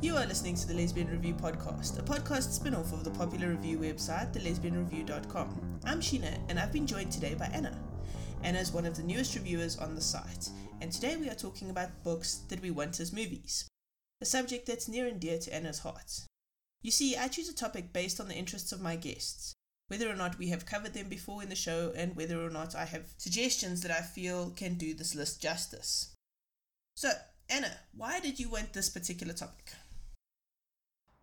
You are listening to the Lesbian Review podcast, a podcast spin off of the popular review website, thelesbianreview.com. I'm Sheena, and I've been joined today by Anna. Anna is one of the newest reviewers on the site, and today we are talking about books that we want as movies, a subject that's near and dear to Anna's heart. You see, I choose a topic based on the interests of my guests, whether or not we have covered them before in the show, and whether or not I have suggestions that I feel can do this list justice. So, Anna, why did you want this particular topic?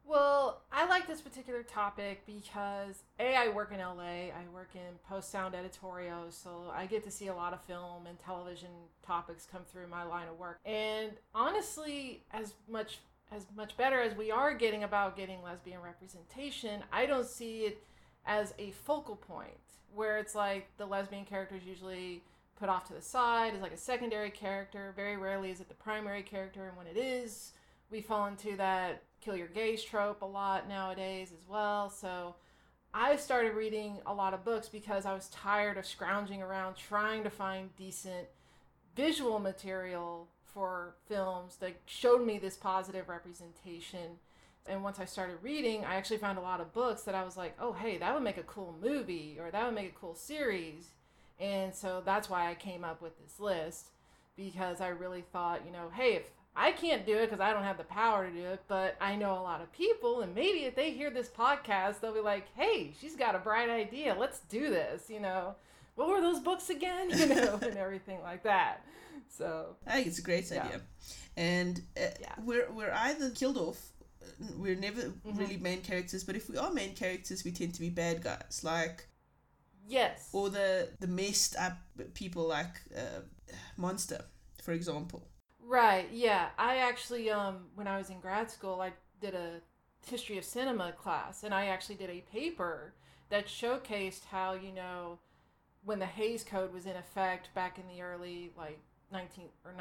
Well, I like this particular topic because A, I work in LA, I work in post sound editorial, so I get to see a lot of film and television topics come through my line of work. And honestly, as much as much better as we are getting about getting lesbian representation, I don't see it as a focal point where it's like the lesbian character is usually put off to the side as like a secondary character. Very rarely is it the primary character, and when it is, we fall into that kill your gays trope a lot nowadays as well. So I started reading a lot of books because I was tired of scrounging around trying to find decent visual material for films that showed me this positive representation. And once I started reading, I actually found a lot of books that I was like, oh, hey, that would make a cool movie or that would make a cool series. And so that's why I came up with this list because I really thought, you know, hey, if I can't do it because I don't have the power to do it, but I know a lot of people, and maybe if they hear this podcast, they'll be like, "Hey, she's got a bright idea. Let's do this." You know, what were those books again? You know, and everything like that. So I think it's a great yeah. idea, and uh, yeah. we're we're either killed off. We're never mm-hmm. really main characters, but if we are main characters, we tend to be bad guys, like yes, or the the messed up people like uh, Monster, for example Right. Yeah. I actually, um, when I was in grad school, I did a history of cinema class, and I actually did a paper that showcased how you know when the Hays Code was in effect back in the early like 19th or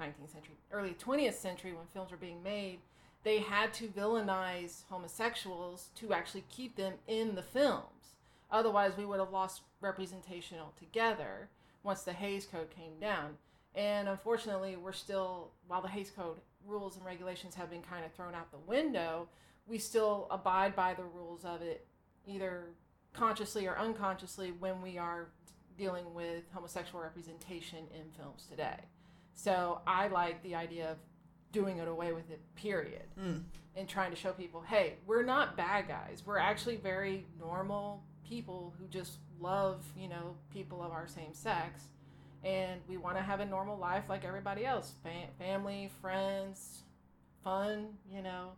19th century, early 20th century when films were being made, they had to villainize homosexuals to actually keep them in the films. Otherwise, we would have lost representation altogether once the Hays Code came down. And unfortunately, we're still, while the Hays Code rules and regulations have been kind of thrown out the window, we still abide by the rules of it, either consciously or unconsciously, when we are dealing with homosexual representation in films today. So I like the idea of doing it away with it, period. Mm. And trying to show people, hey, we're not bad guys. We're actually very normal people who just love, you know, people of our same sex and we want to have a normal life like everybody else. Fam- family friends fun you know?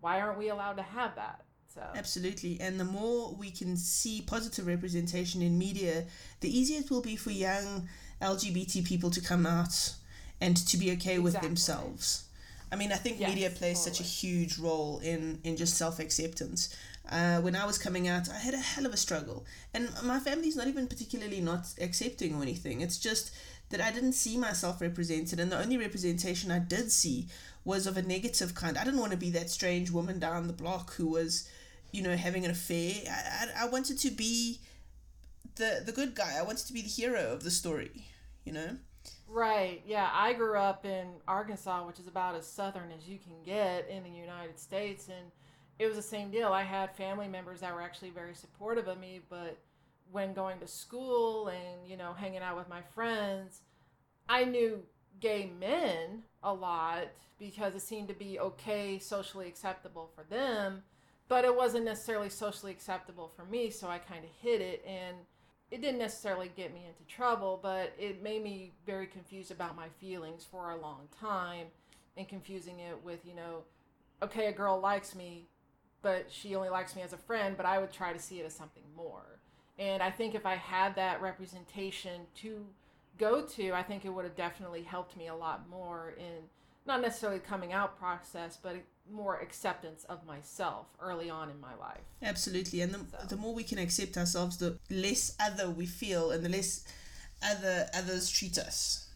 Why aren't we allowed to have that? So. Absolutely. And the more we can see positive representation in media the easier it will be for young lgbt people to come out and to be okay exactly. with themselves I mean, I think yes, media plays totally. such a huge role in, in just self acceptance. Uh, when I was coming out, I had a hell of a struggle. And my family's not even particularly not accepting or anything. It's just that I didn't see myself represented. And the only representation I did see was of a negative kind. I didn't want to be that strange woman down the block who was, you know, having an affair. I, I, I wanted to be the, the good guy, I wanted to be the hero of the story, you know? Right. Yeah. I grew up in Arkansas, which is about as southern as you can get in the United States. And it was the same deal. I had family members that were actually very supportive of me, but when going to school and, you know, hanging out with my friends, I knew gay men a lot because it seemed to be okay, socially acceptable for them, but it wasn't necessarily socially acceptable for me. So I kind of hid it. And it didn't necessarily get me into trouble, but it made me very confused about my feelings for a long time and confusing it with, you know, okay, a girl likes me, but she only likes me as a friend, but I would try to see it as something more. And I think if I had that representation to go to, I think it would have definitely helped me a lot more in not necessarily coming out process, but more acceptance of myself early on in my life. Absolutely. And the, so. the more we can accept ourselves, the less other we feel and the less other others treat us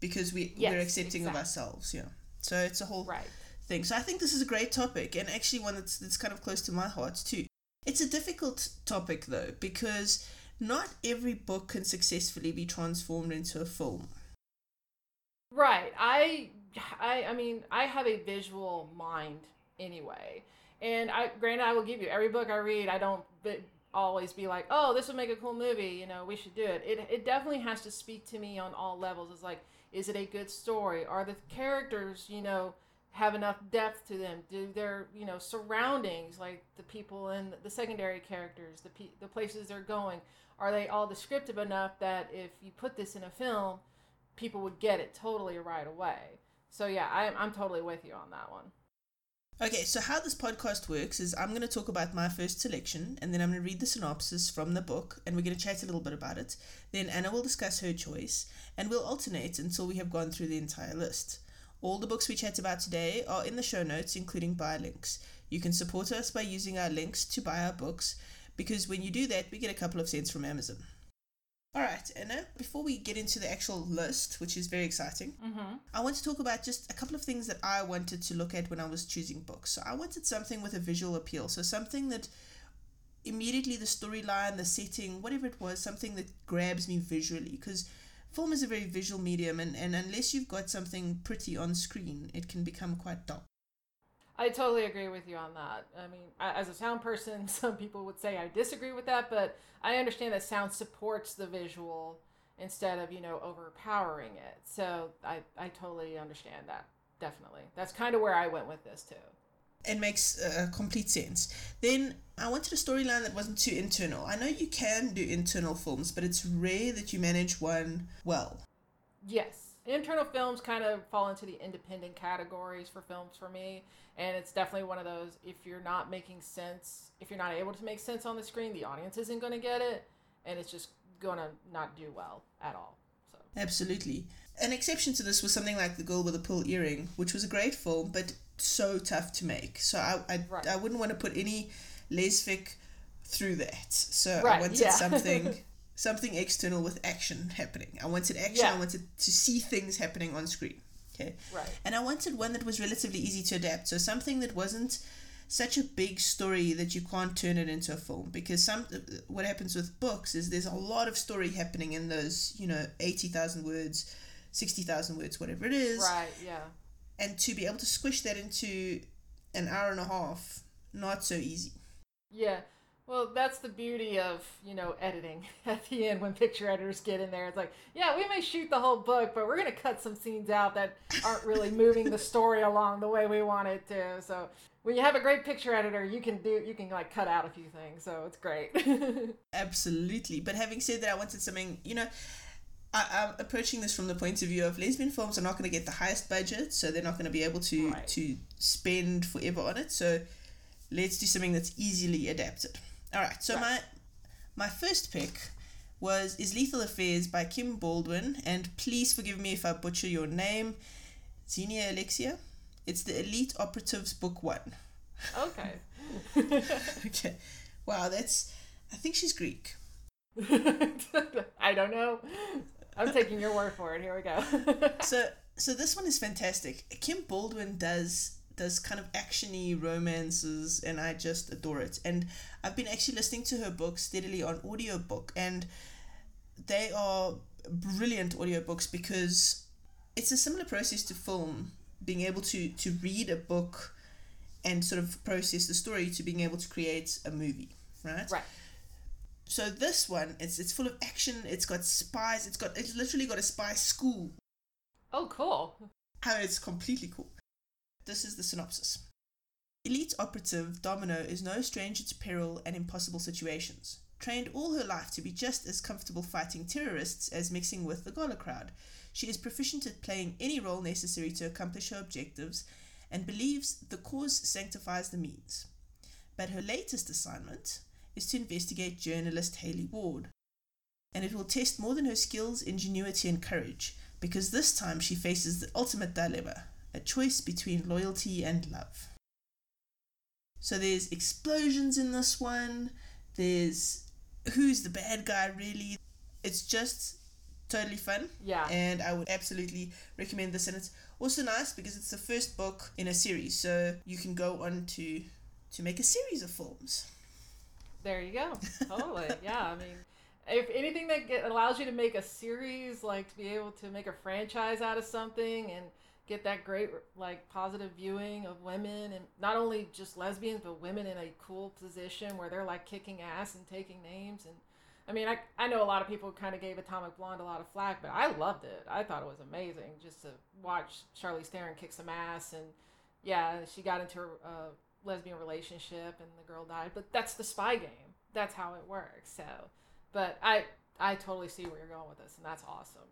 because we, yes, we're accepting exactly. of ourselves. Yeah. So it's a whole right. thing. So I think this is a great topic and actually one that's, that's kind of close to my heart too. It's a difficult topic though because not every book can successfully be transformed into a film. Right. I I I mean, I have a visual mind anyway. And I, granted, I will give you every book I read. I don't always be like, oh, this would make a cool movie. You know, we should do it. It it definitely has to speak to me on all levels. It's like, is it a good story? Are the characters, you know, have enough depth to them? Do their you know surroundings, like the people and the secondary characters, the pe- the places they're going, are they all descriptive enough that if you put this in a film, people would get it totally right away? So yeah, I'm I'm totally with you on that one. Okay, so how this podcast works is I'm going to talk about my first selection, and then I'm going to read the synopsis from the book, and we're going to chat a little bit about it. Then Anna will discuss her choice, and we'll alternate until we have gone through the entire list. All the books we chat about today are in the show notes, including buy links. You can support us by using our links to buy our books, because when you do that, we get a couple of cents from Amazon. All right, Anna, before we get into the actual list, which is very exciting, mm-hmm. I want to talk about just a couple of things that I wanted to look at when I was choosing books. So I wanted something with a visual appeal. So something that immediately the storyline, the setting, whatever it was, something that grabs me visually. Because film is a very visual medium, and, and unless you've got something pretty on screen, it can become quite dull. I totally agree with you on that. I mean, as a sound person, some people would say I disagree with that, but I understand that sound supports the visual instead of, you know, overpowering it. So I, I totally understand that. Definitely. That's kind of where I went with this too. It makes uh, complete sense. Then I wanted a storyline that wasn't too internal. I know you can do internal films, but it's rare that you manage one well. Yes internal films kind of fall into the independent categories for films for me. And it's definitely one of those if you're not making sense if you're not able to make sense on the screen the audience isn't going to get it. And it's just going to not do well at all so. Absolutely. An exception to this was something like the girl with the pearl earring which was a great film but so tough to make. So i i, right. I wouldn't want to put any lesfic through that. So right, i wanted yeah. something something external with action happening. I wanted action. Yeah. I wanted to see things happening on screen. Okay. Right. And I wanted one that was relatively easy to adapt. So something that wasn't such a big story that you can't turn it into a film because some uh, what happens with books is there's a lot of story happening in those you know 80,000 words 60,000 words whatever it is right yeah and to be able to squish that into an hour and a half not so easy yeah well, that's the beauty of, you know, editing at the end when picture editors get in there. It's like, yeah, we may shoot the whole book, but we're going to cut some scenes out that aren't really moving the story along the way we want it to. So, when you have a great picture editor, you can do you can like cut out a few things. So, it's great. Absolutely. But having said that, I wanted something, you know, I, am approaching this from the point of view of lesbian films are not going to get the highest budget, so they're not going to be able to right. to spend forever on it. So, let's do something that's easily adapted. All right. So right. my my first pick was Is Lethal Affairs by Kim Baldwin, and please forgive me if I butcher your name, Xenia Alexia. It's the Elite Operatives Book One. Okay. okay. Wow, that's. I think she's Greek. I don't know. I'm taking your word for it. Here we go. so, so this one is fantastic. Kim Baldwin does does kind of actiony romances and I just adore it. And I've been actually listening to her book steadily on audiobook and they are brilliant audiobooks because it's a similar process to film, being able to to read a book and sort of process the story to being able to create a movie, right? Right. So this one, it's it's full of action. It's got spies. It's got it's literally got a spy school. Oh, cool! How it's completely cool. This is the synopsis. Elite operative Domino is no stranger to peril and impossible situations. Trained all her life to be just as comfortable fighting terrorists as mixing with the Gala crowd, she is proficient at playing any role necessary to accomplish her objectives and believes the cause sanctifies the means. But her latest assignment is to investigate journalist Haley Ward. And it will test more than her skills, ingenuity, and courage, because this time she faces the ultimate dilemma a choice between loyalty and love. So there's explosions in this one. There's who's the bad guy really. It's just totally fun. Yeah. And I would absolutely recommend this. And it's also nice because it's the first book in a series, so you can go on to to make a series of films. There you go. Totally. yeah. I mean, if anything that get, allows you to make a series, like to be able to make a franchise out of something and get that great like positive viewing of women and not only just lesbians but women in a cool position where they're like kicking ass and taking names and I mean, I, I know a lot of people kind of gave Atomic Blonde a lot of flack, but I loved it. I thought it was amazing just to watch Charlize Theron kick some ass. And yeah, she got into a uh, lesbian relationship and the girl died, but that's the spy game. That's how it works. So, but I, I totally see where you're going with this, and that's awesome.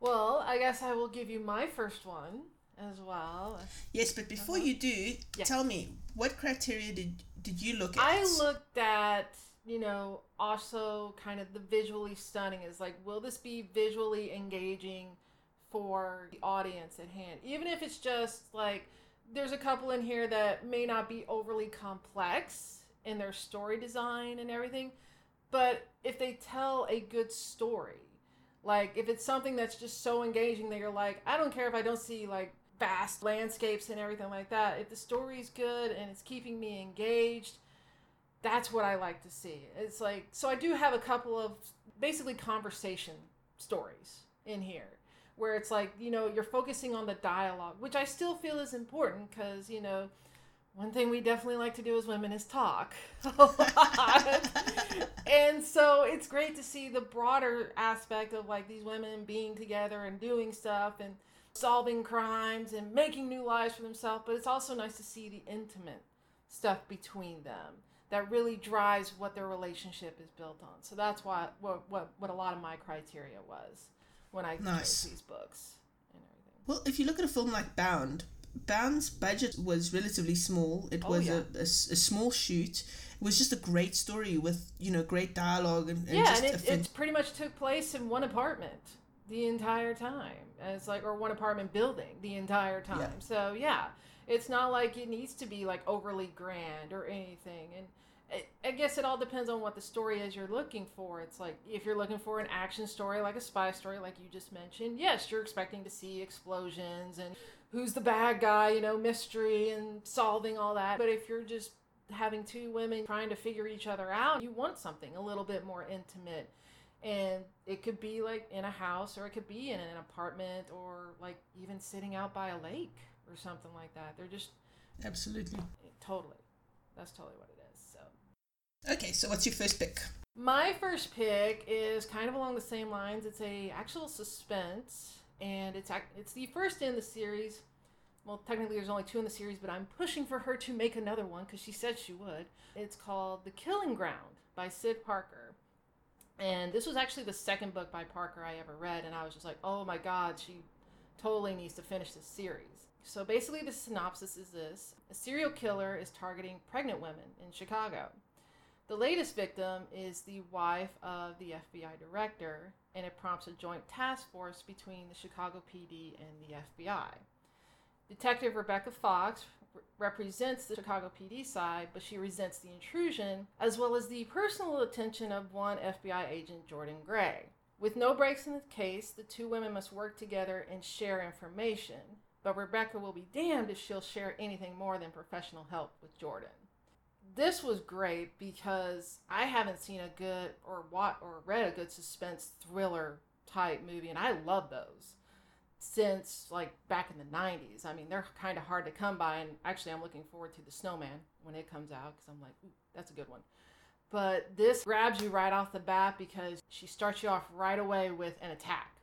Well, I guess I will give you my first one as well. Yes, but before uh-huh. you do, yeah. tell me what criteria did did you look at? I looked at you know, also kind of the visually stunning is like, will this be visually engaging for the audience at hand? Even if it's just like, there's a couple in here that may not be overly complex in their story design and everything, but if they tell a good story, like if it's something that's just so engaging that you're like, I don't care if I don't see like vast landscapes and everything like that. If the story's good and it's keeping me engaged, that's what I like to see. It's like so I do have a couple of basically conversation stories in here where it's like, you know, you're focusing on the dialogue, which I still feel is important cuz, you know, one thing we definitely like to do as women is talk and so it's great to see the broader aspect of like these women being together and doing stuff and solving crimes and making new lives for themselves. But it's also nice to see the intimate stuff between them that really drives what their relationship is built on. So that's why what what, what a lot of my criteria was when I nice. chose these books and everything. Well, if you look at a film like Bound, Bound's budget was relatively small. It oh, was yeah. a, a, a, small shoot. It was just a great story with you know great dialogue and, and yeah, and it, fin- it pretty much took place in one apartment the entire time. And it's like or one apartment building the entire time. Yeah. So yeah, it's not like it needs to be like overly grand or anything. And I guess it all depends on what the story is you're looking for. It's like if you're looking for an action story, like a spy story, like you just mentioned, yes, you're expecting to see explosions and who's the bad guy, you know, mystery and solving all that. But if you're just having two women trying to figure each other out, you want something a little bit more intimate. And it could be like in a house or it could be in an apartment or like even sitting out by a lake or something like that. They're just Absolutely. Totally. That's totally what it is. So Okay, so what's your first pick? My first pick is kind of along the same lines. It's a actual suspense, and it's it's the first in the series. Well, technically, there's only two in the series, but I'm pushing for her to make another one because she said she would. It's called The Killing Ground by Syd Parker. And this was actually the second book by Parker I ever read, and I was just like, oh my god, she totally needs to finish this series. So basically, the synopsis is this a serial killer is targeting pregnant women in Chicago. The latest victim is the wife of the FBI director, and it prompts a joint task force between the Chicago PD and the FBI. Detective Rebecca Fox represents the Chicago PD side, but she resents the intrusion, as well as the personal attention of one FBI agent, Jordan Gray. With no breaks in the case, the two women must work together and share information, but Rebecca will be damned if she'll share anything more than professional help with Jordan this was great because I haven't seen a good or what or read a good suspense thriller type movie, and I love those since like back in the 90s. I mean, they're kind of hard to come by, and actually, I'm looking forward to The Snowman when it comes out because I'm like, that's a good one. But this grabs you right off the bat because she starts you off right away with an attack.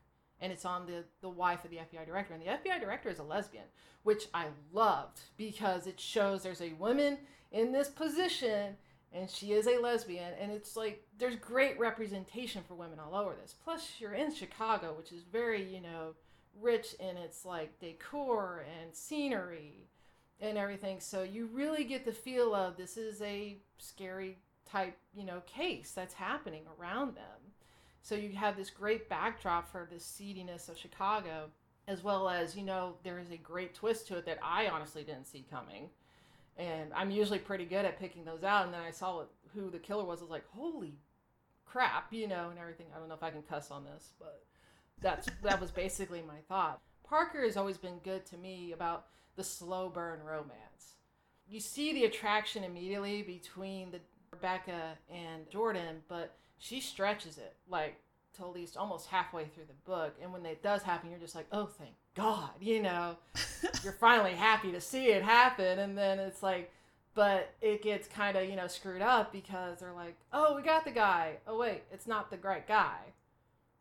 And it's on the, the wife of the FBI director. And the FBI director is a lesbian, which I loved because it shows there's a woman in this position and she is a lesbian and it's like there's great representation for women all over this. Plus you're in chicago which is very you know rich in its like decor and scenery and everything. So you really get the feel of this is a scary type you know case that's happening around them. So you have this great backdrop for the seediness of chicago as well as you know there is a great twist to it that i honestly didn't see coming and I'm usually pretty good at picking those out. And then I saw what, who the killer was. I was like, holy crap, you know, and everything. I don't know if I can cuss on this, but that's that was basically my thought. Parker has always been good to me about the slow burn romance. You see the attraction immediately between the Rebecca and Jordan, but she stretches it like till at least almost halfway through the book. And when it does happen, you're just like, oh, thank God, you know, you're finally happy to see it happen. And then it's like, but it gets kind of, you know, screwed up because they're like, oh, we got the guy. Oh, wait, it's not the right guy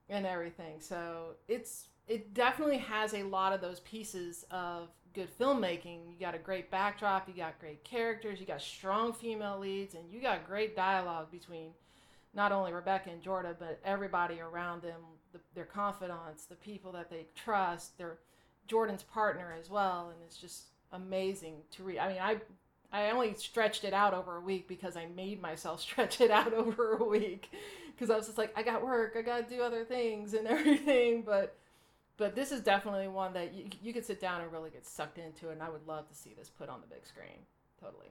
and everything. So it's, it definitely has a lot of those pieces of good filmmaking. You got a great backdrop, you got great characters, you got strong female leads, and you got great dialogue between not only Rebecca and Jorda, but everybody around them, the, their confidants, the people that they trust, their Jordan's partner as well, and it's just amazing to read. I mean, I I only stretched it out over a week because I made myself stretch it out over a week. Because I was just like, I got work, I got to do other things and everything, but but this is definitely one that you, you could sit down and really get sucked into and i would love to see this put on the big screen. Totally.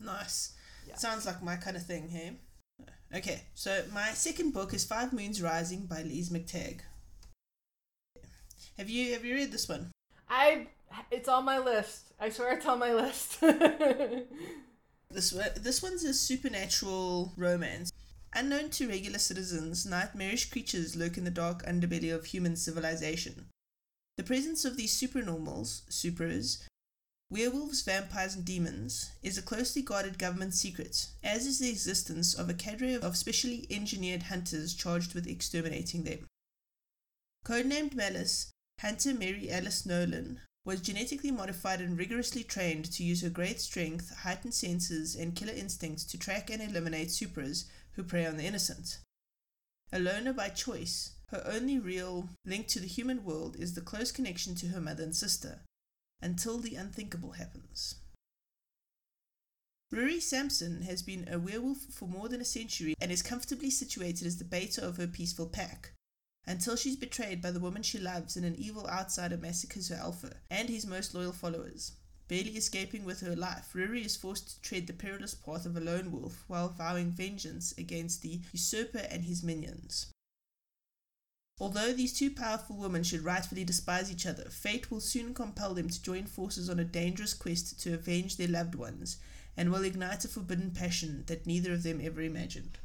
Nice. Yeah. sounds like my kind of thing hey okay so my second book is five moons rising by Lise MacTague. have you have you read this one i it's on my list i swear it's on my list this this one's a supernatural romance Unknown to regular citizens, nightmarish creatures lurk in the dark underbelly of human civilization. The presence of these supernormals, supers, werewolves, vampires, and demons, is a closely guarded government secret, as is the existence of a cadre of specially engineered hunters charged with exterminating them. Codenamed Malice, Hunter Mary Alice Nolan was genetically modified and rigorously trained to use her great strength, heightened senses, and killer instincts to track and eliminate supers who prey on the innocent. A loner by choice, her only real link to the human world is the close connection to her mother and sister, until the unthinkable happens. Rory Sampson has been a werewolf for more than a century and is comfortably situated as the beta of her peaceful pack, until she's betrayed by the woman she loves and an evil outsider massacres her alpha and his most loyal followers. Barely escaping with her life, Riri is forced to tread the perilous path of a lone wolf while vowing vengeance against the usurper and his minions. Although these two powerful women should rightfully despise each other, fate will soon compel them to join forces on a dangerous quest to avenge their loved ones and will ignite a forbidden passion that neither of them ever imagined.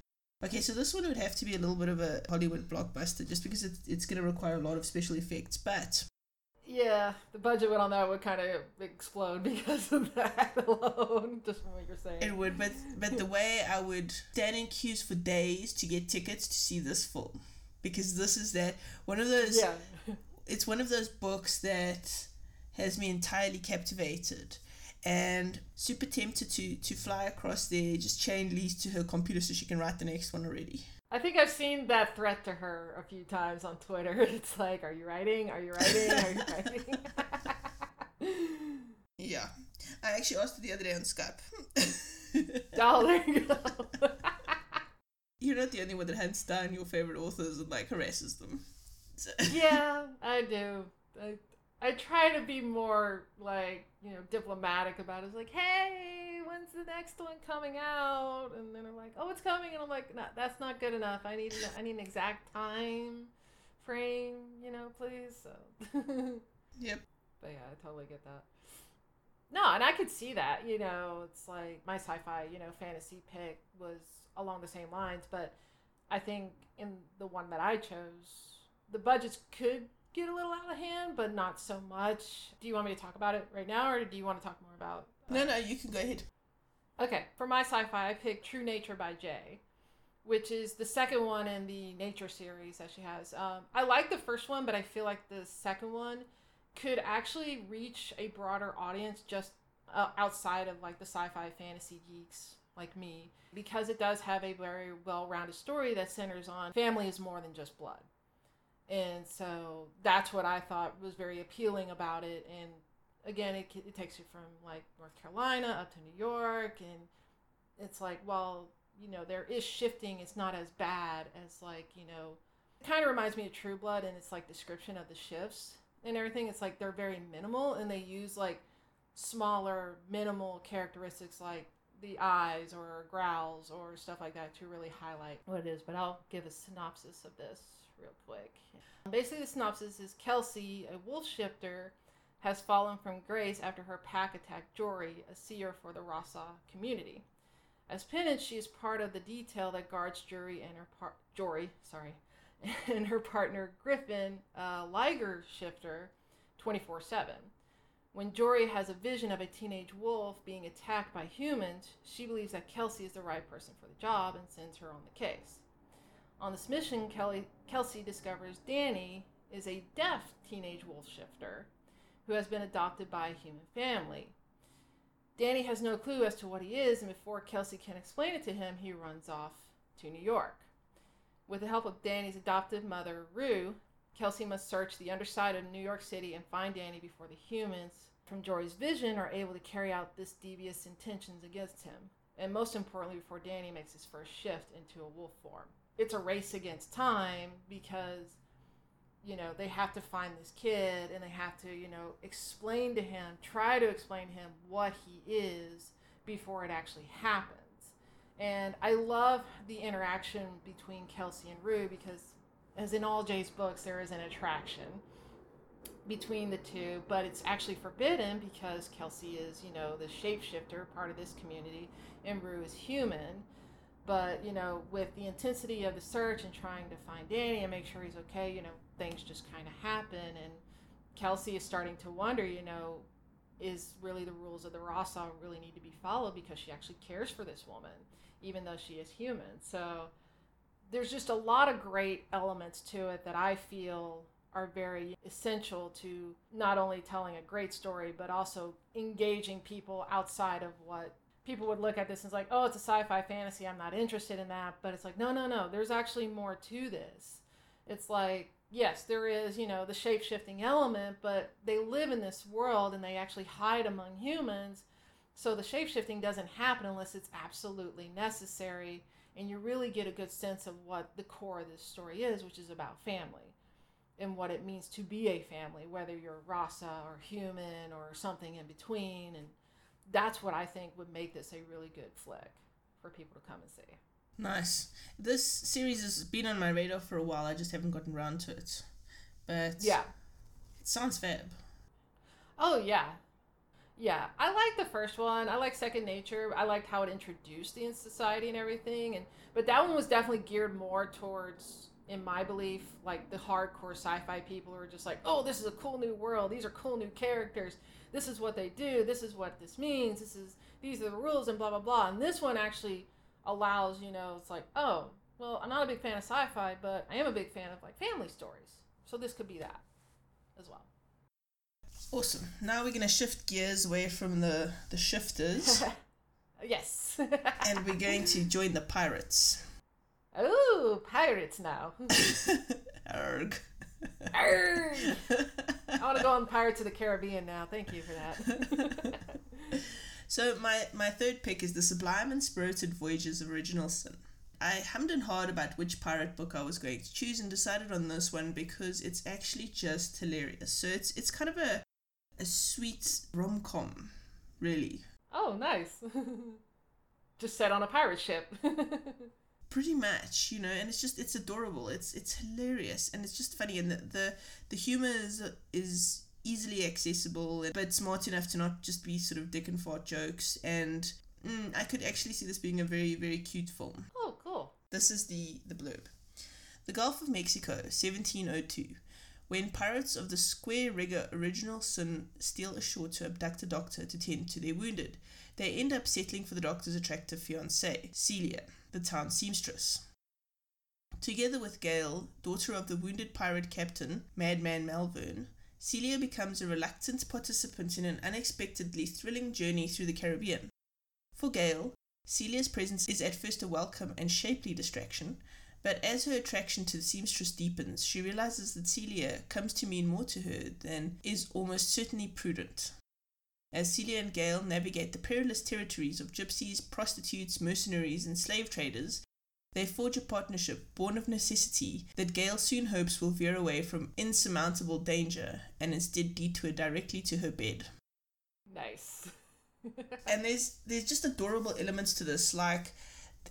Okay, so this one would have to be a little bit of a Hollywood blockbuster just because it's, it's going to require a lot of special effects, but yeah, the budget went on that would kind of explode because of that alone. Just from what you're saying, it would. But but the way I would stand in queues for days to get tickets to see this film, because this is that one of those. Yeah. It's one of those books that has me entirely captivated and super tempted to to fly across there, just chain Lise to her computer so she can write the next one already. I think I've seen that threat to her a few times on Twitter. It's like, are you writing? Are you writing? Are you writing? yeah. I actually asked her the other day on Skype. go. You're not the only one that hunts down your favorite authors and like harasses them. So. yeah, I do. I, I try to be more like, you know, diplomatic about it. It's like, hey, when's the next one coming out? And then I'm like, oh, it's coming, and I'm like, no, that's not good enough. I need I need an exact time frame, you know, please. So. yep. But yeah, I totally get that. No, and I could see that. You know, it's like my sci-fi, you know, fantasy pick was along the same lines, but I think in the one that I chose, the budgets could get a little out of hand, but not so much. Do you want me to talk about it right now, or do you want to talk more about? Uh, no, no, you can go ahead. Okay, for my sci-fi, I picked True Nature by Jae, which is the second one in the Nature series that she has. Um, I like the first one, but I feel like the second one could actually reach a broader audience just uh, outside of like the sci-fi fantasy geeks like me because it does have a very well-rounded story that centers on family is more than just blood and so that's what i thought was very appealing about it and again, it, it takes you from like North Carolina up to New York, and it's like, well, you know, there is shifting. It's not as bad as like, you know, it kind of reminds me of True Blood and its like description of the shifts and everything. It's like they're very minimal and they use like smaller, minimal characteristics like the eyes or growls or stuff like that to really highlight what it is. But I'll give a synopsis of this real quick. Basically, the synopsis is Kelsey, a wolf shifter has fallen from grace after her pack attacked Jory, a seer for the Wrasa community. As penance, she is part of the detail that guards Jory and her par- Jory, sorry, and her partner Griffin, a Liger shifter, 24 7. When Jory has a vision of a teenage wolf being attacked by humans, she believes that Kelsey is the right person for the job and sends her on the case. On this mission, Kelly, Kelsey discovers Danny is a deaf teenage wolf shifter who has been adopted by a human family. Danny has no clue as to what he is, and before Kelsey can explain it to him, he runs off to New York. With the help of Danny's adoptive mother, Rue, Kelsey must search the underside of New York City and find Danny before the humans from Jory's vision are able to carry out this devious intentions against him. And most importantly, before Danny makes his first shift into a wolf form. It's a race against time because, you know, they have to find this kid and they have to, you know, explain to him, try to explain to him what he is before it actually happens. And I love the interaction between Kelsey and Rue because as in all Jae's books, there is an attraction between the two, but it's actually forbidden because Kelsey is, you know, the shapeshifter, part of this community, and Rue is human. But, you know, with the intensity of the search and trying to find Danny and make sure he's okay, you know, things just kind of happen. And Kelsey is starting to wonder, you know, is really the rules of the Wrasa really need to be followed because she actually cares for this woman, even though she is human. So, there's just a lot of great elements to it that I feel are very essential to not only telling a great story but also engaging people outside of what people would look at this and it's like oh it's a sci-fi fantasy i'm not interested in that. But it's like no no no there's actually more to this. It's like yes there is you know the shape-shifting element but they live in this world and they actually hide among humans. So the shape-shifting doesn't happen unless it's absolutely necessary and you really get a good sense of what the core of this story is, which is about family and what it means to be a family, whether you're Wrasa or human or something in between. And that's what I think would make this a really good flick for people to come and see. Nice. This series has been on my radar for a while. I just haven't gotten around to it. But yeah, it sounds fab. Oh yeah, yeah, I like the first one. I like Second Nature. I liked how it introduced the society and everything. And but that one was definitely geared more towards, in my belief, like the hardcore sci-fi people who are just like, oh, this is a cool new world. These are cool new characters. This is what they do. This is what this means. This is these are the rules and blah blah blah. And this one actually allows, you know, it's like, oh, well, I'm not a big fan of sci-fi, but I am a big fan of like family stories. So this could be that as well. Awesome. Now we're going to shift gears away from the, the shifters. yes. and we're going to join the pirates. Oh, pirates now. Hmm. Arg. Arg. I want to go on Pirates of the Caribbean now. Thank you for that. so my, my third pick is The Sublime and Spirited Voyages of Original Sin. I hummed and hard about which pirate book I was going to choose and decided on this one because it's actually just hilarious. So it's it's kind of a a sweet rom com, really. Oh, nice. just set on a pirate ship. Pretty much, you know, and it's just it's adorable. It's it's hilarious and it's just funny and the the, the humor is is easily accessible but smart enough to not just be sort of dick and fart jokes and mm, I could actually see this being a very very cute film. Oh, cool. This is the the blurb. The Gulf of Mexico, 1702. When pirates of the Square Rigger Original Sin steal ashore to abduct a doctor to tend to their wounded, they end up settling for the doctor's attractive fiancée, Celia, the town seamstress. Together with Gail, daughter of the wounded pirate captain, Madman Malvern, Celia becomes a reluctant participant in an unexpectedly thrilling journey through the Caribbean. For Gail, Celia's presence is at first a welcome and shapely distraction, but as her attraction to the seamstress deepens, she realizes that Celia comes to mean more to her than is almost certainly prudent. As Celia and Gail navigate the perilous territories of gypsies, prostitutes, mercenaries, and slave traders, they forge a partnership born of necessity that Gail soon hopes will veer away from insurmountable danger and instead detour directly to her bed. Nice. and there's there's just adorable elements to this. Like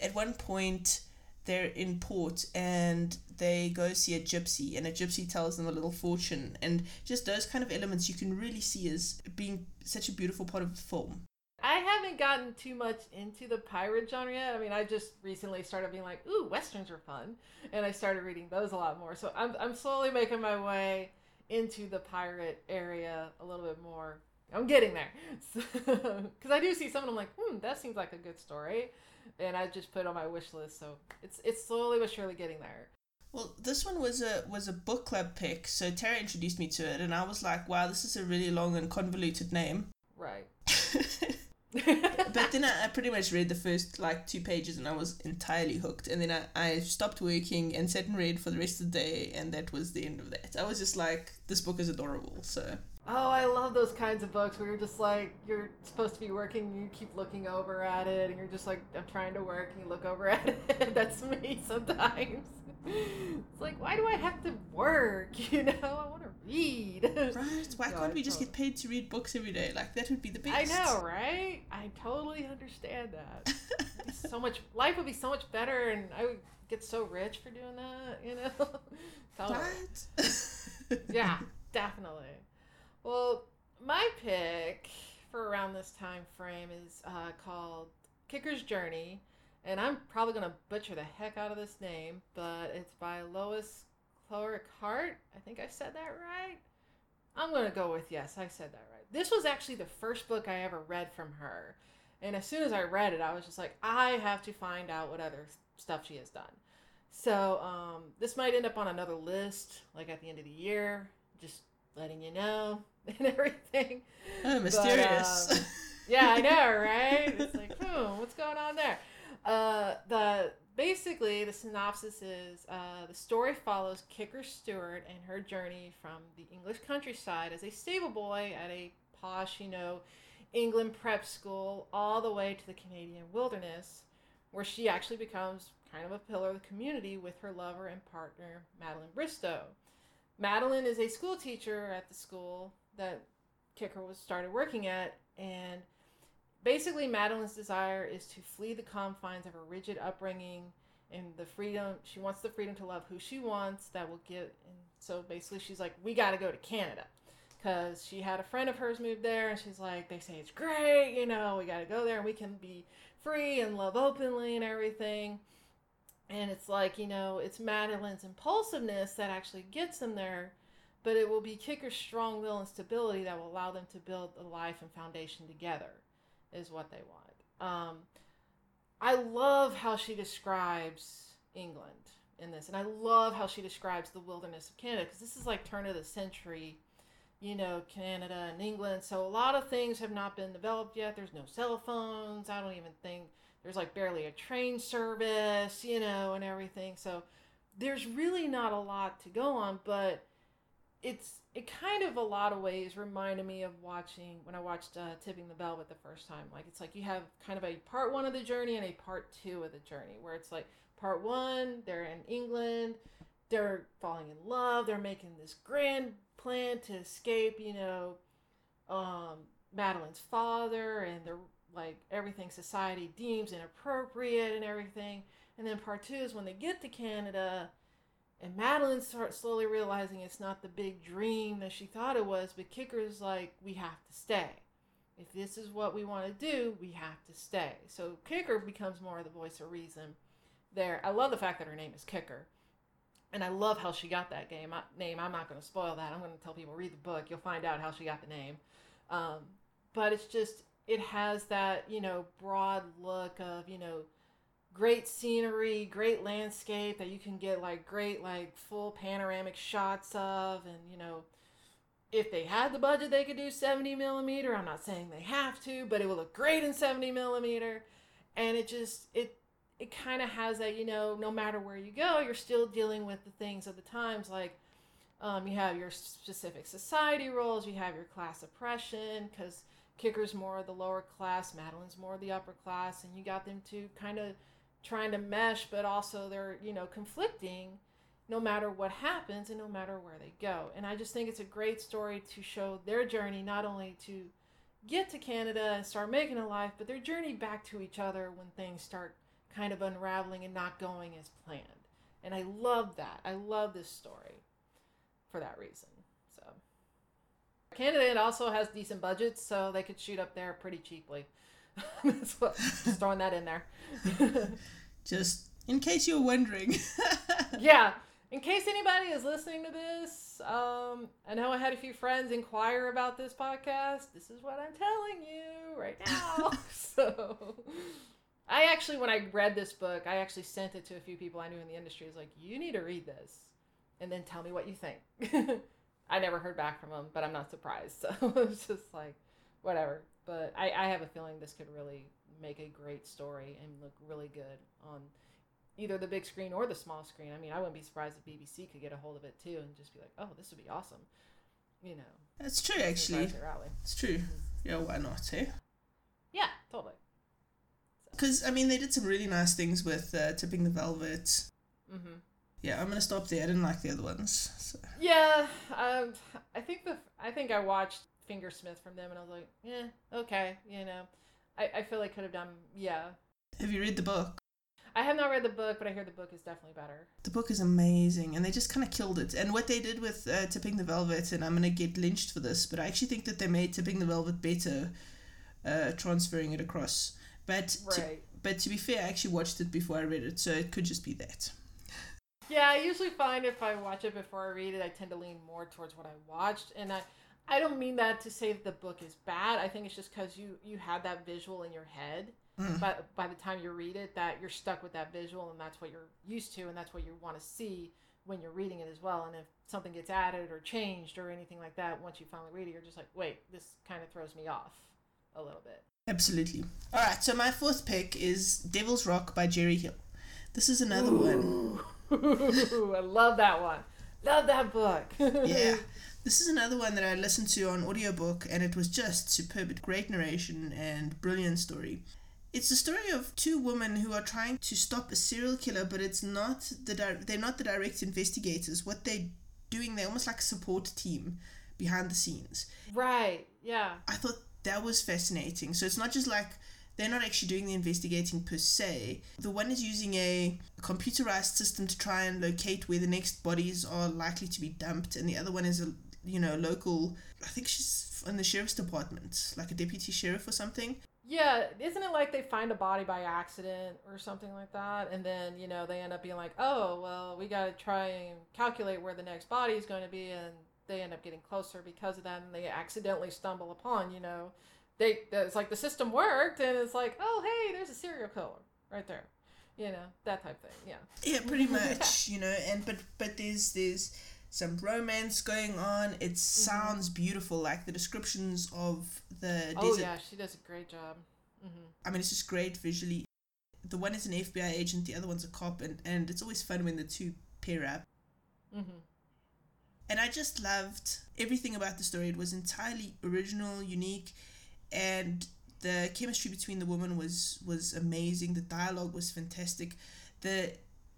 at one point, they're in port and they go see a gypsy and a gypsy tells them a little fortune and just those kind of elements you can really see as being such a beautiful part of the film I haven't gotten too much into the pirate genre yet. I mean, I just recently started being like, ooh, westerns are fun, and I started reading those a lot more. So I'm I'm slowly making my way into the pirate area a little bit more. I'm getting there, because I do see some, and I'm like, hmm, that seems like a good story, and I just put it on my wish list. So it's it's slowly but surely getting there. Well, this one was a was a book club pick, so Tara introduced me to it, and I was like, "Wow, this is a really long and convoluted name." Right. but then I, I, pretty much read the first like two pages, and I was entirely hooked. And then I, I stopped working and sat and read for the rest of the day, and that was the end of that. I was just like, "This book is adorable." So. Oh, I love those kinds of books where you're just like you're supposed to be working, and you keep looking over at it, and you're just like, "I'm trying to work," and you look over at it. That's me sometimes it's like, why do I have to work? You know, I want to read. Right? Why no, can't we just get paid to read books every day? Like that would be the best. I know, right? I totally understand that. so much life would be so much better, and I would get so rich for doing that. You know. Right. yeah, definitely. Well, my pick for around this time frame is uh, called Kicker's Journey and I'm probably gonna butcher the heck out of this name, but it's by Lois Cloarec Hart. I think I said that right. I'm gonna go with yes, I said that right. This was actually the first book I ever read from her, and as soon as I read it, I was just like, I have to find out what other stuff she has done. So um, this might end up on another list, like at the end of the year, just letting you know and everything. Oh, mysterious. But, um, yeah, I know, right? It's like, hmm, what's going on there? Uh, the basically the synopsis is uh, the story follows Kicker Stewart and her journey from the English countryside as a stable boy at a posh, you know, England prep school, all the way to the Canadian wilderness, where she actually becomes kind of a pillar of the community with her lover and partner Madeline Bristow. Madeline is a school teacher at the school that Kicker was started working at, and basically Madeline's desire is to flee the confines of her rigid upbringing and the freedom she wants the freedom to love who she wants that will give and so basically she's like we got to go to Canada. Because she had a friend of hers move there and she's like they say it's great you know we got to go there and we can be free and love openly and everything. And it's like you know it's Madeline's impulsiveness that actually gets them there but it will be Kicker's strong will and stability that will allow them to build a life and foundation together is what they want. Um, I love how she describes England in this, and I love how she describes the wilderness of Canada because this is like turn of the century, you know, Canada and England. So a lot of things have not been developed yet. There's no cell phones. I don't even think there's like barely a train service, you know, and everything. So there's really not a lot to go on, but it's it kind of a lot of ways reminded me of watching when I watched uh, Tipping the Bell Velvet the first time. Like it's like you have kind of a part one of the journey and a part two of the journey, where it's like part one, they're in England, they're falling in love, they're making this grand plan to escape, you know, um, Madeline's father, and they're like everything society deems inappropriate and everything. And then part two is when they get to Canada and Madeline starts slowly realizing it's not the big dream that she thought it was, but Kicker's like, we have to stay. If this is what we want to do, we have to stay. So Kicker becomes more of the voice of reason there. I love the fact that her name is Kicker. And I love how she got that game, name. I'm not going to spoil that. I'm going to tell people read the book. You'll find out how she got the name. Um, but it's just, it has that, you know, broad look of, you know, great scenery, great landscape that you can get like great like full panoramic shots of and you know if they had the budget they could do 70 millimeter. I'm not saying they have to but it will look great in 70 millimeter. And it just it it kind of has that you know no matter where you go you're still dealing with the things of the times. Like um, you have your specific society roles you have your class oppression because kicker's more of the lower class madeline's more of the upper class and you got them to kind of trying to mesh, but also they're, you know, conflicting no matter what happens and no matter where they go. And I just think it's a great story to show their journey, not only to get to Canada and start making a life, but their journey back to each other when things start kind of unraveling and not going as planned. And I love that. I love this story for that reason. So Canada also has decent budgets, so they could shoot up there pretty cheaply. what, just throwing that in there. just in case you're wondering. yeah, in case anybody is listening to this, um, I know I had a few friends inquire about this podcast. This is what I'm telling you right now. so, I actually, when I read this book, I actually sent it to a few people I knew in the industry. I was like, you need to read this and then tell me what you think. I never heard back from them, but I'm not surprised. So it's just like, whatever. But I, I have a feeling this could really make a great story and look really good on either the big screen or the small screen. I mean, I wouldn't be surprised if BBC could get a hold of it too and just be like, oh, this would be awesome. You know. That's true, actually. It's true. Mm-hmm. Yeah, why not, eh? Yeah, totally. Because, I mean, they did some really nice things with uh, Tipping the Velvet. Mm-hmm yeah, I'm gonna stop there. I didn't like the other ones. So. Yeah, um, I think the I think I watched Fingersmith from them, and I was like, yeah, okay, you know, I I feel like could have done yeah. Have you read the book? I have not read the book, but I hear the book is definitely better. The book is amazing, and they just kind of killed it. And what they did with uh, Tipping the Velvet, and I'm gonna get lynched for this, but I actually think that they made Tipping the Velvet better, uh, transferring it across. But right. to, but to be fair, I actually watched it before I read it, so it could just be that. Yeah, I usually find if I watch it before I read it, I tend to lean more towards what I watched, and I, I don't mean that to say that the book is bad. I think it's just because you you have that visual in your head, mm. but by the time you read it, that you're stuck with that visual, and that's what you're used to, and that's what you want to see when you're reading it as well. And if something gets added or changed or anything like that, once you finally read it, you're just like, wait, this kind of throws me off a little bit. Absolutely. All right, so my fourth pick is Devil's Rock by Gerri Hill. This is another Ooh. one I love that one. Love that book. yeah. This is another one that I listened to on audiobook and it was just superb. Great narration and brilliant story. It's the story of two women who are trying to stop a serial killer, but it's not the di- they're not the direct investigators. What they're doing, they're almost like a support team behind the scenes. Right. Yeah. I thought that was fascinating. So it's not just like they're not actually doing the investigating per se. The one is using a computerized system to try and locate where the next bodies are likely to be dumped, and the other one is a you know local. I think she's in the sheriff's department, like a deputy sheriff or something. Yeah, isn't it like they find a body by accident or something like that, and then you know they end up being like, oh well, we got to try and calculate where the next body is going to be, and they end up getting closer because of that, and they accidentally stumble upon you know they it's like the system worked and it's like oh hey there's a serial killer right there you know that type thing yeah yeah pretty much you know and but but there's there's some romance going on it mm-hmm. sounds mm-hmm. beautiful like the descriptions of the oh desert. yeah she does a great job mm-hmm. i mean it's just great visually the one is an fbi agent the other one's a cop and and it's always fun when the two pair up mm-hmm. and i just loved everything about the story it was entirely original unique and the chemistry between the women was was amazing. The dialogue was fantastic. The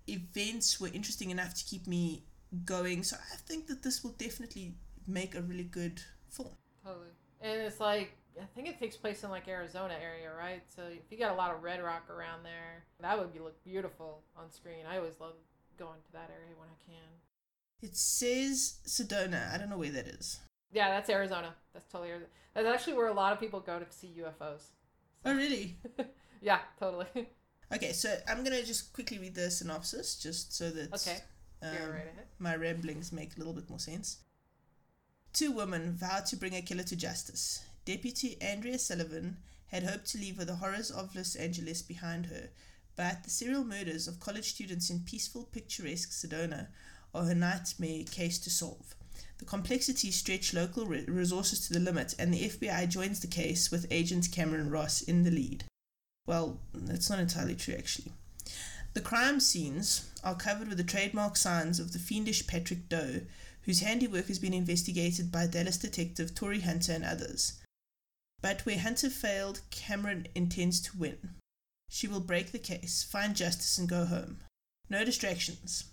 events were interesting enough to keep me going. So I think that this will definitely make a really good film. Totally. And it's like I think it takes place in like Arizona area, right? So if you got a lot of red rock around there, that would be look beautiful on screen. I always love going to that area when I can. It says Sedona. I don't know where that is. Yeah, that's Arizona. That's totally Arizona. That's actually where a lot of people go to see UFOs. So. Oh, really? yeah, totally. Okay, so I'm gonna just quickly read the synopsis, just so that okay. Um, right my ramblings make a little bit more sense. Two women vow to bring a killer to justice. Deputy Andrea Sullivan had hoped to leave the horrors of Los Angeles behind her, but the serial murders of college students in peaceful, picturesque Sedona are her nightmare case to solve. The complexities stretch local re- resources to the limit, and the FBI joins the case with Agent Cameron Ross in the lead. Well, that's not entirely true, actually. The crime scenes are covered with the trademark signs of the fiendish Patrick Doe, whose handiwork has been investigated by Dallas detective Tory Hunter and others. But where Hunter failed, Cameron intends to win. She will break the case, find justice, and go home. No distractions.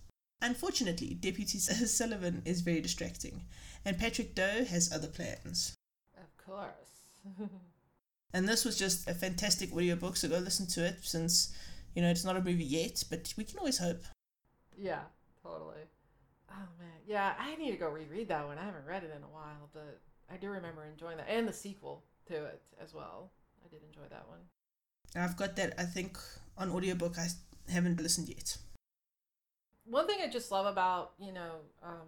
Unfortunately, Deputy Sullivan is very distracting, and Patrick Doe has other plans. Of course. and this was just a fantastic audiobook, so go listen to it since, you know, it's not a movie yet, but we can always hope. Yeah, totally. Oh man, yeah, I need to go reread that one. I haven't read it in a while, but I do remember enjoying that, and the sequel to it as well. I did enjoy that one. I've got that. I think on audiobook. I haven't listened yet. One thing I just love about you know um,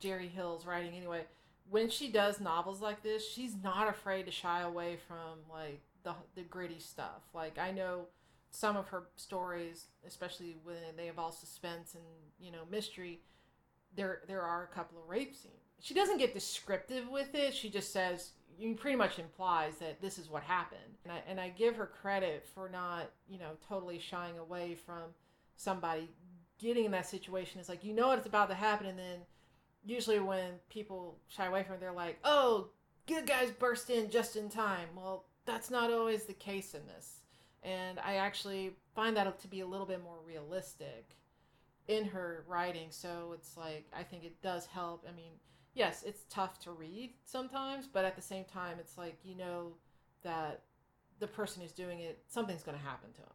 Gerri Hill's writing anyway. When she does novels like this, she's not afraid to shy away from like the the gritty stuff. Like I know some of her stories, especially when they involve suspense and you know mystery, there there are a couple of rape scenes. She doesn't get descriptive with it. She just says you pretty much implies that this is what happened. And I, and I give her credit for not, you know, totally shying away from somebody getting in that situation. It's like, you know what's about to happen. And then usually when people shy away from it, they're like, oh, good guys burst in just in time. Well, that's not always the case in this. And I actually find that to be a little bit more realistic in her writing. So it's like, I think it does help. I mean, yes, it's tough to read sometimes, but at the same time, it's like you know that the person who's doing it, something's going to happen to them.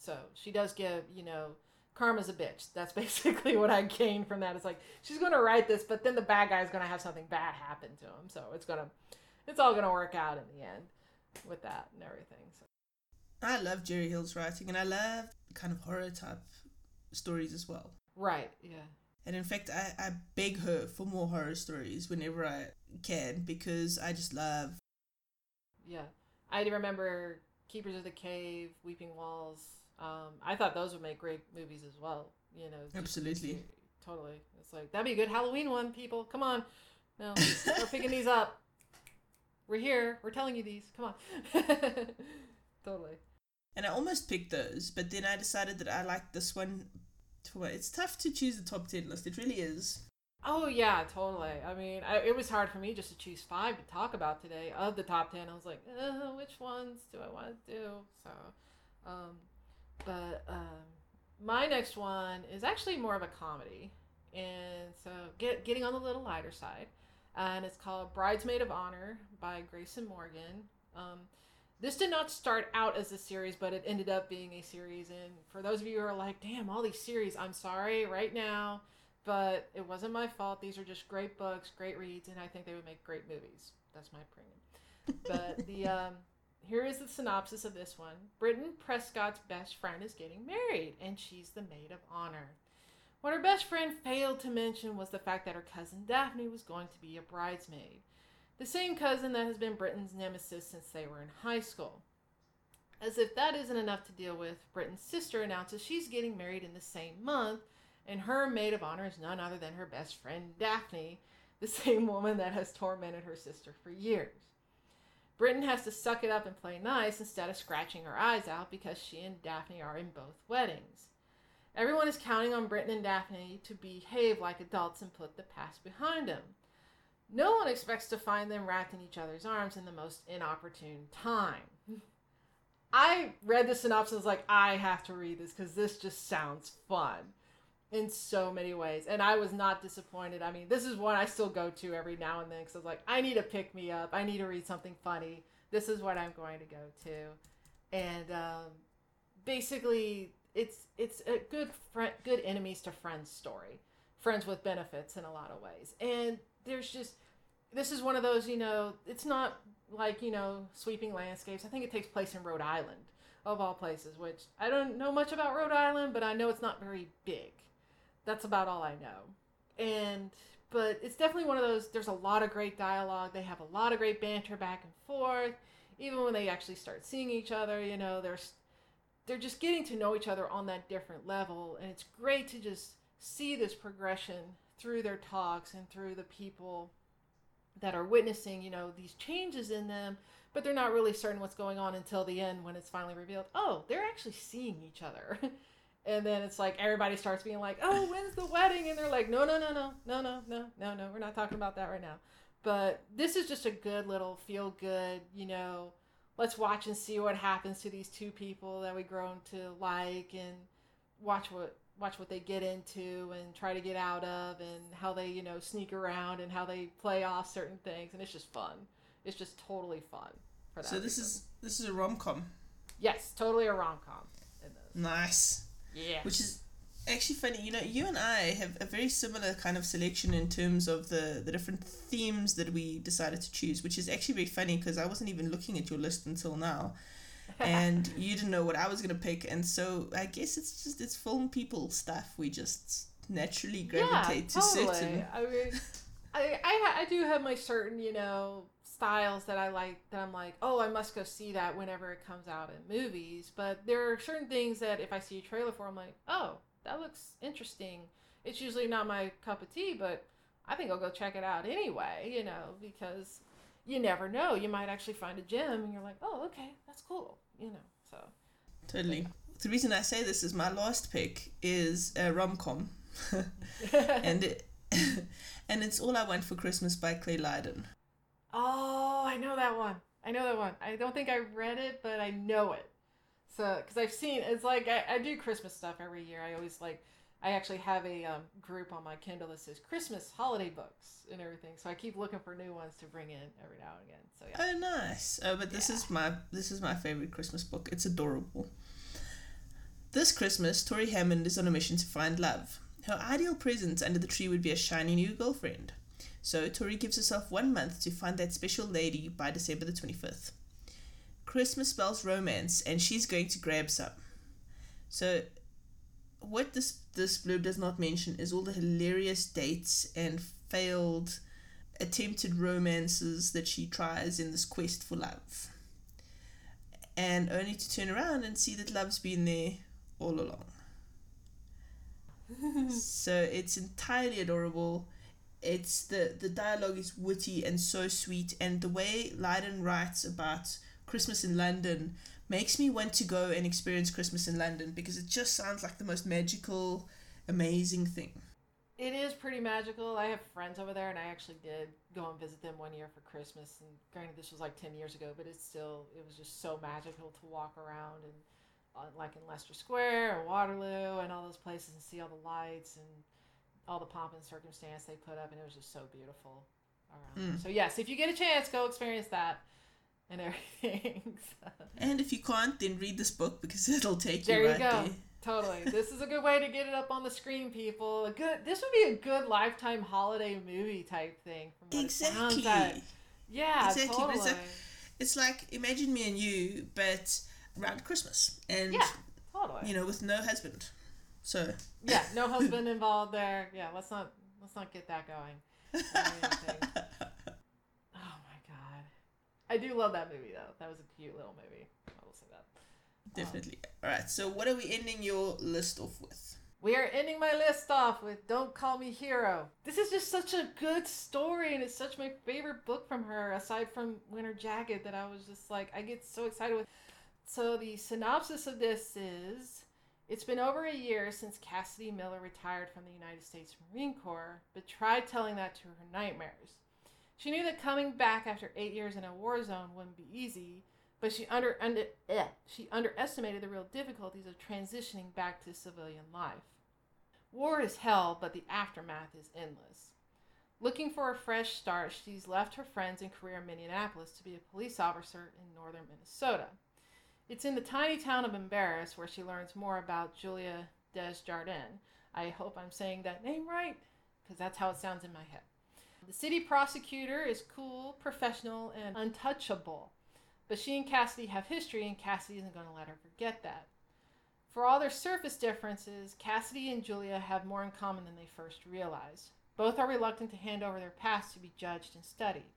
So she does give, you know, karma's a bitch. That's basically what I gained from that. It's like she's going to write this, but then the bad guy is going to have something bad happen to him. So it's going to, it's all going to work out in the end with that and everything. So. I love Gerri Hill's writing, and I love kind of horror type stories as well. Right. Yeah. And in fact, I, I beg her for more horror stories whenever I can because I just love. Yeah. I remember Keepers of the Cave, Weeping Walls. Um, I thought those would make great movies as well. You know, absolutely, totally. It's like that'd be a good Halloween one. People, come on, no, we're picking these up. We're here. We're telling you these. Come on, totally. And I almost picked those, but then I decided that I liked this one it's tough to choose the top 10 list. It really is. Oh, yeah, totally. I mean, I, it was hard for me just to choose five to talk about today of the top 10. I was like, uh, which ones do I want to do? So, um, but um, my next one is actually more of a comedy. And so, get, getting on the little lighter side. And it's called Bridesmaid of Honor by Grayson Morgan. Um, this did not start out as a series, but it ended up being a series. And for those of you who are like, damn, all these series, I'm sorry right now, but it wasn't my fault. These are just great books, great reads, and I think they would make great movies. That's my opinion. but the um, here is the synopsis of this one Britain Prescott's best friend is getting married, and she's the maid of honor. What her best friend failed to mention was the fact that her cousin Daphne was going to be a bridesmaid the same cousin that has been Britain's nemesis since they were in high school. As if that isn't enough to deal with, Britain's sister announces she's getting married in the same month, and her maid of honor is none other than her best friend Daphne, the same woman that has tormented her sister for years. Britain has to suck it up and play nice instead of scratching her eyes out because she and Daphne are in both weddings. Everyone is counting on Britain and Daphne to behave like adults and put the past behind them. No one expects to find them wrapped in each other's arms in the most inopportune time. I read the synopsis like I have to read this because this just sounds fun in so many ways, and I was not disappointed. I mean, this is one I still go to every now and then because I was like, I need to pick me up. I need to read something funny. This is what I'm going to go to, and um, basically, it's it's a good friend, good enemies to friends story, friends with benefits in a lot of ways, and there's just this is one of those, you know, it's not like, you know, sweeping landscapes. I think it takes place in Rhode Island, of all places, which I don't know much about Rhode Island, but I know it's not very big. That's about all I know. And, but it's definitely one of those, there's a lot of great dialogue. They have a lot of great banter back and forth. Even when they actually start seeing each other, you know, there's, they're just getting to know each other on that different level. And it's great to just see this progression through their talks and through the people that are witnessing, you know, these changes in them, but they're not really certain what's going on until the end when it's finally revealed. Oh, they're actually seeing each other. and then it's like everybody starts being like, "Oh, when's the wedding?" And they're like, "No, no, no, no, no, no, no, no, no. We're not talking about that right now." But this is just a good little feel good, you know. Let's watch and see what happens to these two people that we grown to like, and watch what watch what they get into and try to get out of and how they you know sneak around and how they play off certain things and it's just fun it's just totally fun for that so this reason. is this is a rom-com yes totally a rom-com nice yeah which is actually funny. You know, you and I have a very similar kind of selection in terms of the the different themes that we decided to choose, which is actually very funny because I wasn't even looking at your list until now. and you didn't know what I was gonna pick, and so I guess it's just it's film people stuff. We just naturally gravitate yeah, to totally. certain. I mean, I, I I do have my certain you know styles that I like that I'm like, oh, I must go see that whenever it comes out in movies. But there are certain things that if I see a trailer for, I'm like, oh, that looks interesting. It's usually not my cup of tea, but I think I'll go check it out anyway, you know, because you never know. You might actually find a gem and you're like, oh, okay, that's cool, you know, so. Totally. The reason I say this is my last pick is a rom com. and it, and it's All I Want for Christmas by Clare Lydon. Oh, I know that one. I know that one. I don't think I read it, but I know it. So, because I've seen, it's like I, I do Christmas stuff every year. I always like, I actually have a um, group on my Kindle that says Christmas holiday books and everything. So I keep looking for new ones to bring in every now and again. So yeah. Oh, nice. Oh, but this yeah. is my this is my favorite Christmas book. It's adorable. This Christmas, Tori Hammond is on a mission to find love. Her ideal present under the tree would be a shiny new girlfriend. So Tori gives herself one month to find that special lady by December the 25th. Christmas spells romance, and she's going to grab some. So, what this this blurb does not mention is all the hilarious dates and failed attempted romances that she tries in this quest for love. And only to turn around and see that love's been there all along. so it's entirely adorable. It's the the dialogue is witty and so sweet, and the way Lydon writes about Christmas in London makes me want to go and experience Christmas in London because it just sounds like the most magical, amazing thing. It is pretty magical. I have friends over there, and I actually did go and visit them one year for Christmas. And granted, this was like ten years ago, but it's still it was just so magical to walk around and uh, like in Leicester Square or Waterloo and all those places and see all the lights and all the pomp and circumstance they put up, and it was just so beautiful around. Mm. So yes, if you get a chance, go experience that and everything. so. And if you can't, then read this book because it'll take there you right go. there. Totally. This is a good way to get it up on the screen, people. A good. This would be a good lifetime holiday movie type thing. exactly. Yeah, exactly. Totally. It's, a, it's like imagine me and you, but around Christmas, and yeah, totally. You know, with no husband. So. Yeah, no husband involved there. Yeah, let's not let's not get that going. Oh my god, I do love that movie though. That was a cute little movie. I will say that. Definitely. Um, All right. So what are we ending your list off with? We are ending my list off with "Don't Call Me Hero." This is just such a good story, and it's such my favorite book from her, aside from Winter Jacket. That I was just like, I get so excited with. So the synopsis of this is. It's been over a year since Cassidy Miller retired from the United States Marine Corps, but tried telling that to her nightmares. She knew that coming back after eight years in a war zone wouldn't be easy, but she under, under eh, she underestimated the real difficulties of transitioning back to civilian life. War is hell, but the aftermath is endless. Looking for a fresh start, she's left her friends and career in Minneapolis to be a police officer in northern Minnesota. It's in the tiny town of Embarrass where she learns more about Julia Desjardins. I hope I'm saying that name right, because that's how it sounds in my head. The city prosecutor is cool, professional, and untouchable. But she and Cassidy have history, and Cassidy isn't going to let her forget that. For all their surface differences, Cassidy and Julia have more in common than they first realized. Both are reluctant to hand over their past to be judged and studied.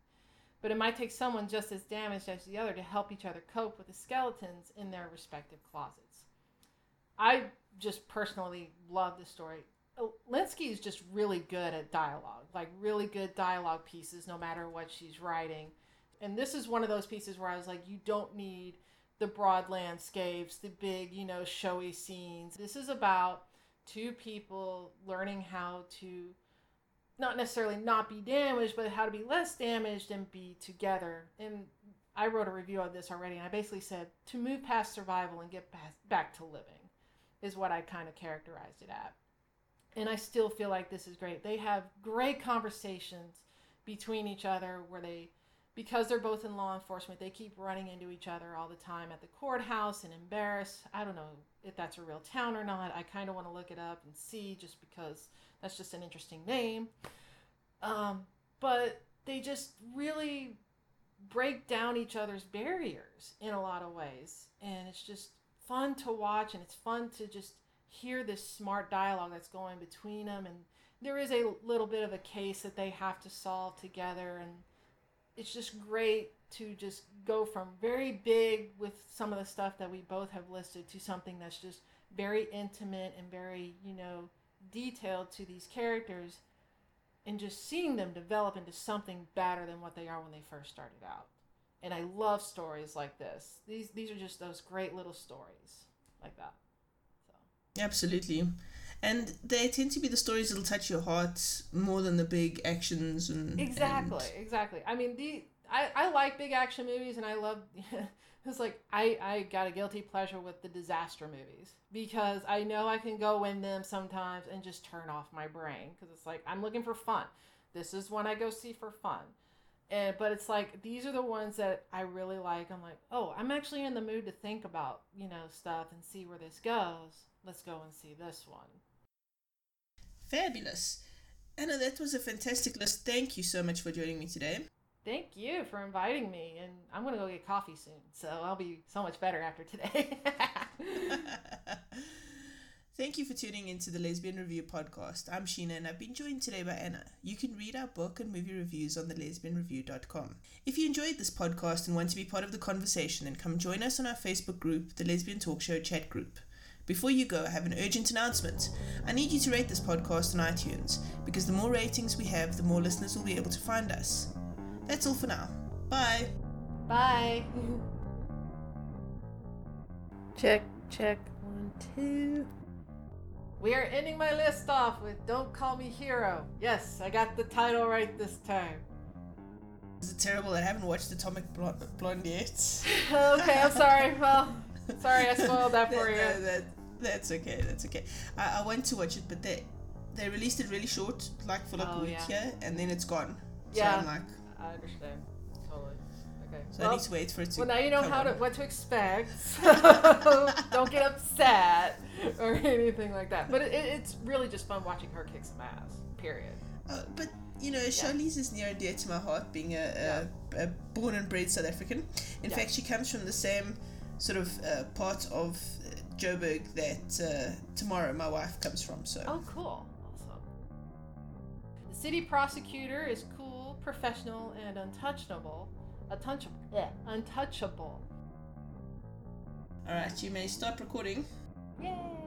But it might take someone just as damaged as the other to help each other cope with the skeletons in their respective closets. I just personally love this story. Uh, Lynskey is just really good at dialogue, like really good dialogue pieces, no matter what she's writing. And this is one of those pieces where I was like, you don't need the broad landscapes, the big, you know, showy scenes. This is about two people learning how to not necessarily not be damaged, but how to be less damaged and be together. And I wrote a review of this already, and I basically said to move past survival and get back to living is what I kind of characterized it at and I still feel like this is great. They have great conversations between each other where they because they're both in law enforcement, they keep running into each other all the time at the courthouse and embarrass. I don't know if that's a real town or not. I kind of want to look it up and see just because that's just an interesting name. Um, but they just really break down each other's barriers in a lot of ways. And it's just fun to watch and it's fun to just hear this smart dialogue that's going between them. And there is a little bit of a case that they have to solve together. And it's just great to just go from very big with some of the stuff that we both have listed to something that's just very intimate and very, you know, detailed to these characters and just seeing them develop into something better than what they are when they first started out. And I love stories like this. These these are just those great little stories like that. So. Absolutely. And they tend to be the stories that'll touch your heart more than the big actions and Exactly, and... exactly. I mean the I, I like big action movies and I love it's like I, I got a guilty pleasure with the disaster movies because I know I can go in them sometimes and just turn off my brain because it's like I'm looking for fun. This is one I go see for fun. And but it's like these are the ones that I really like. I'm like, oh, I'm actually in the mood to think about, you know, stuff and see where this goes. Let's go and see this one. Fabulous. Anna, that was a fantastic list. Thank you so much for joining me today. Thank you for inviting me, and I'm gonna go get coffee soon, so I'll be so much better after today. Thank you for tuning into the Lesbian Review podcast. I'm Sheena and I've been joined today by Anna. You can read our book and movie reviews on thelesbianreview.com. If you enjoyed this podcast and want to be part of the conversation, then come join us on our Facebook group, the Lesbian Talk Show Chat Group. Before you go, I have an urgent announcement. I need you to rate this podcast on iTunes because the more ratings we have, the more listeners will be able to find us. That's all for now. Bye. Bye. check, check, one, two. We are ending my list off with Don't Call Me Hero. Yes, I got the title right this time. Is it terrible? I haven't watched Atomic Blonde yet. okay, I'm sorry. Well, sorry I spoiled that for you. That, that, that's okay. That's okay. I, I went to watch it, but they they released it really short, like for like oh, a week yeah. here, and then it's gone. So yeah. I'm like, I understand. Totally. Okay. So well, I need to wait for it to. Well, now you know how to what to expect. So don't get upset or anything like that. But it, it's really just fun watching her kick some ass. Period. Uh, but you know, Charlize yeah. is near and dear to my heart, being a, a, yeah. a born and bred South African. In yeah. fact, she comes from the same sort of uh, part of uh, Joburg that uh, Tamara, my wife, comes from. So. Oh, cool! Awesome. The city prosecutor is cool professional, and untouchable. Untouchable. Yeah. Untouchable. Alright, you may start recording. Yay!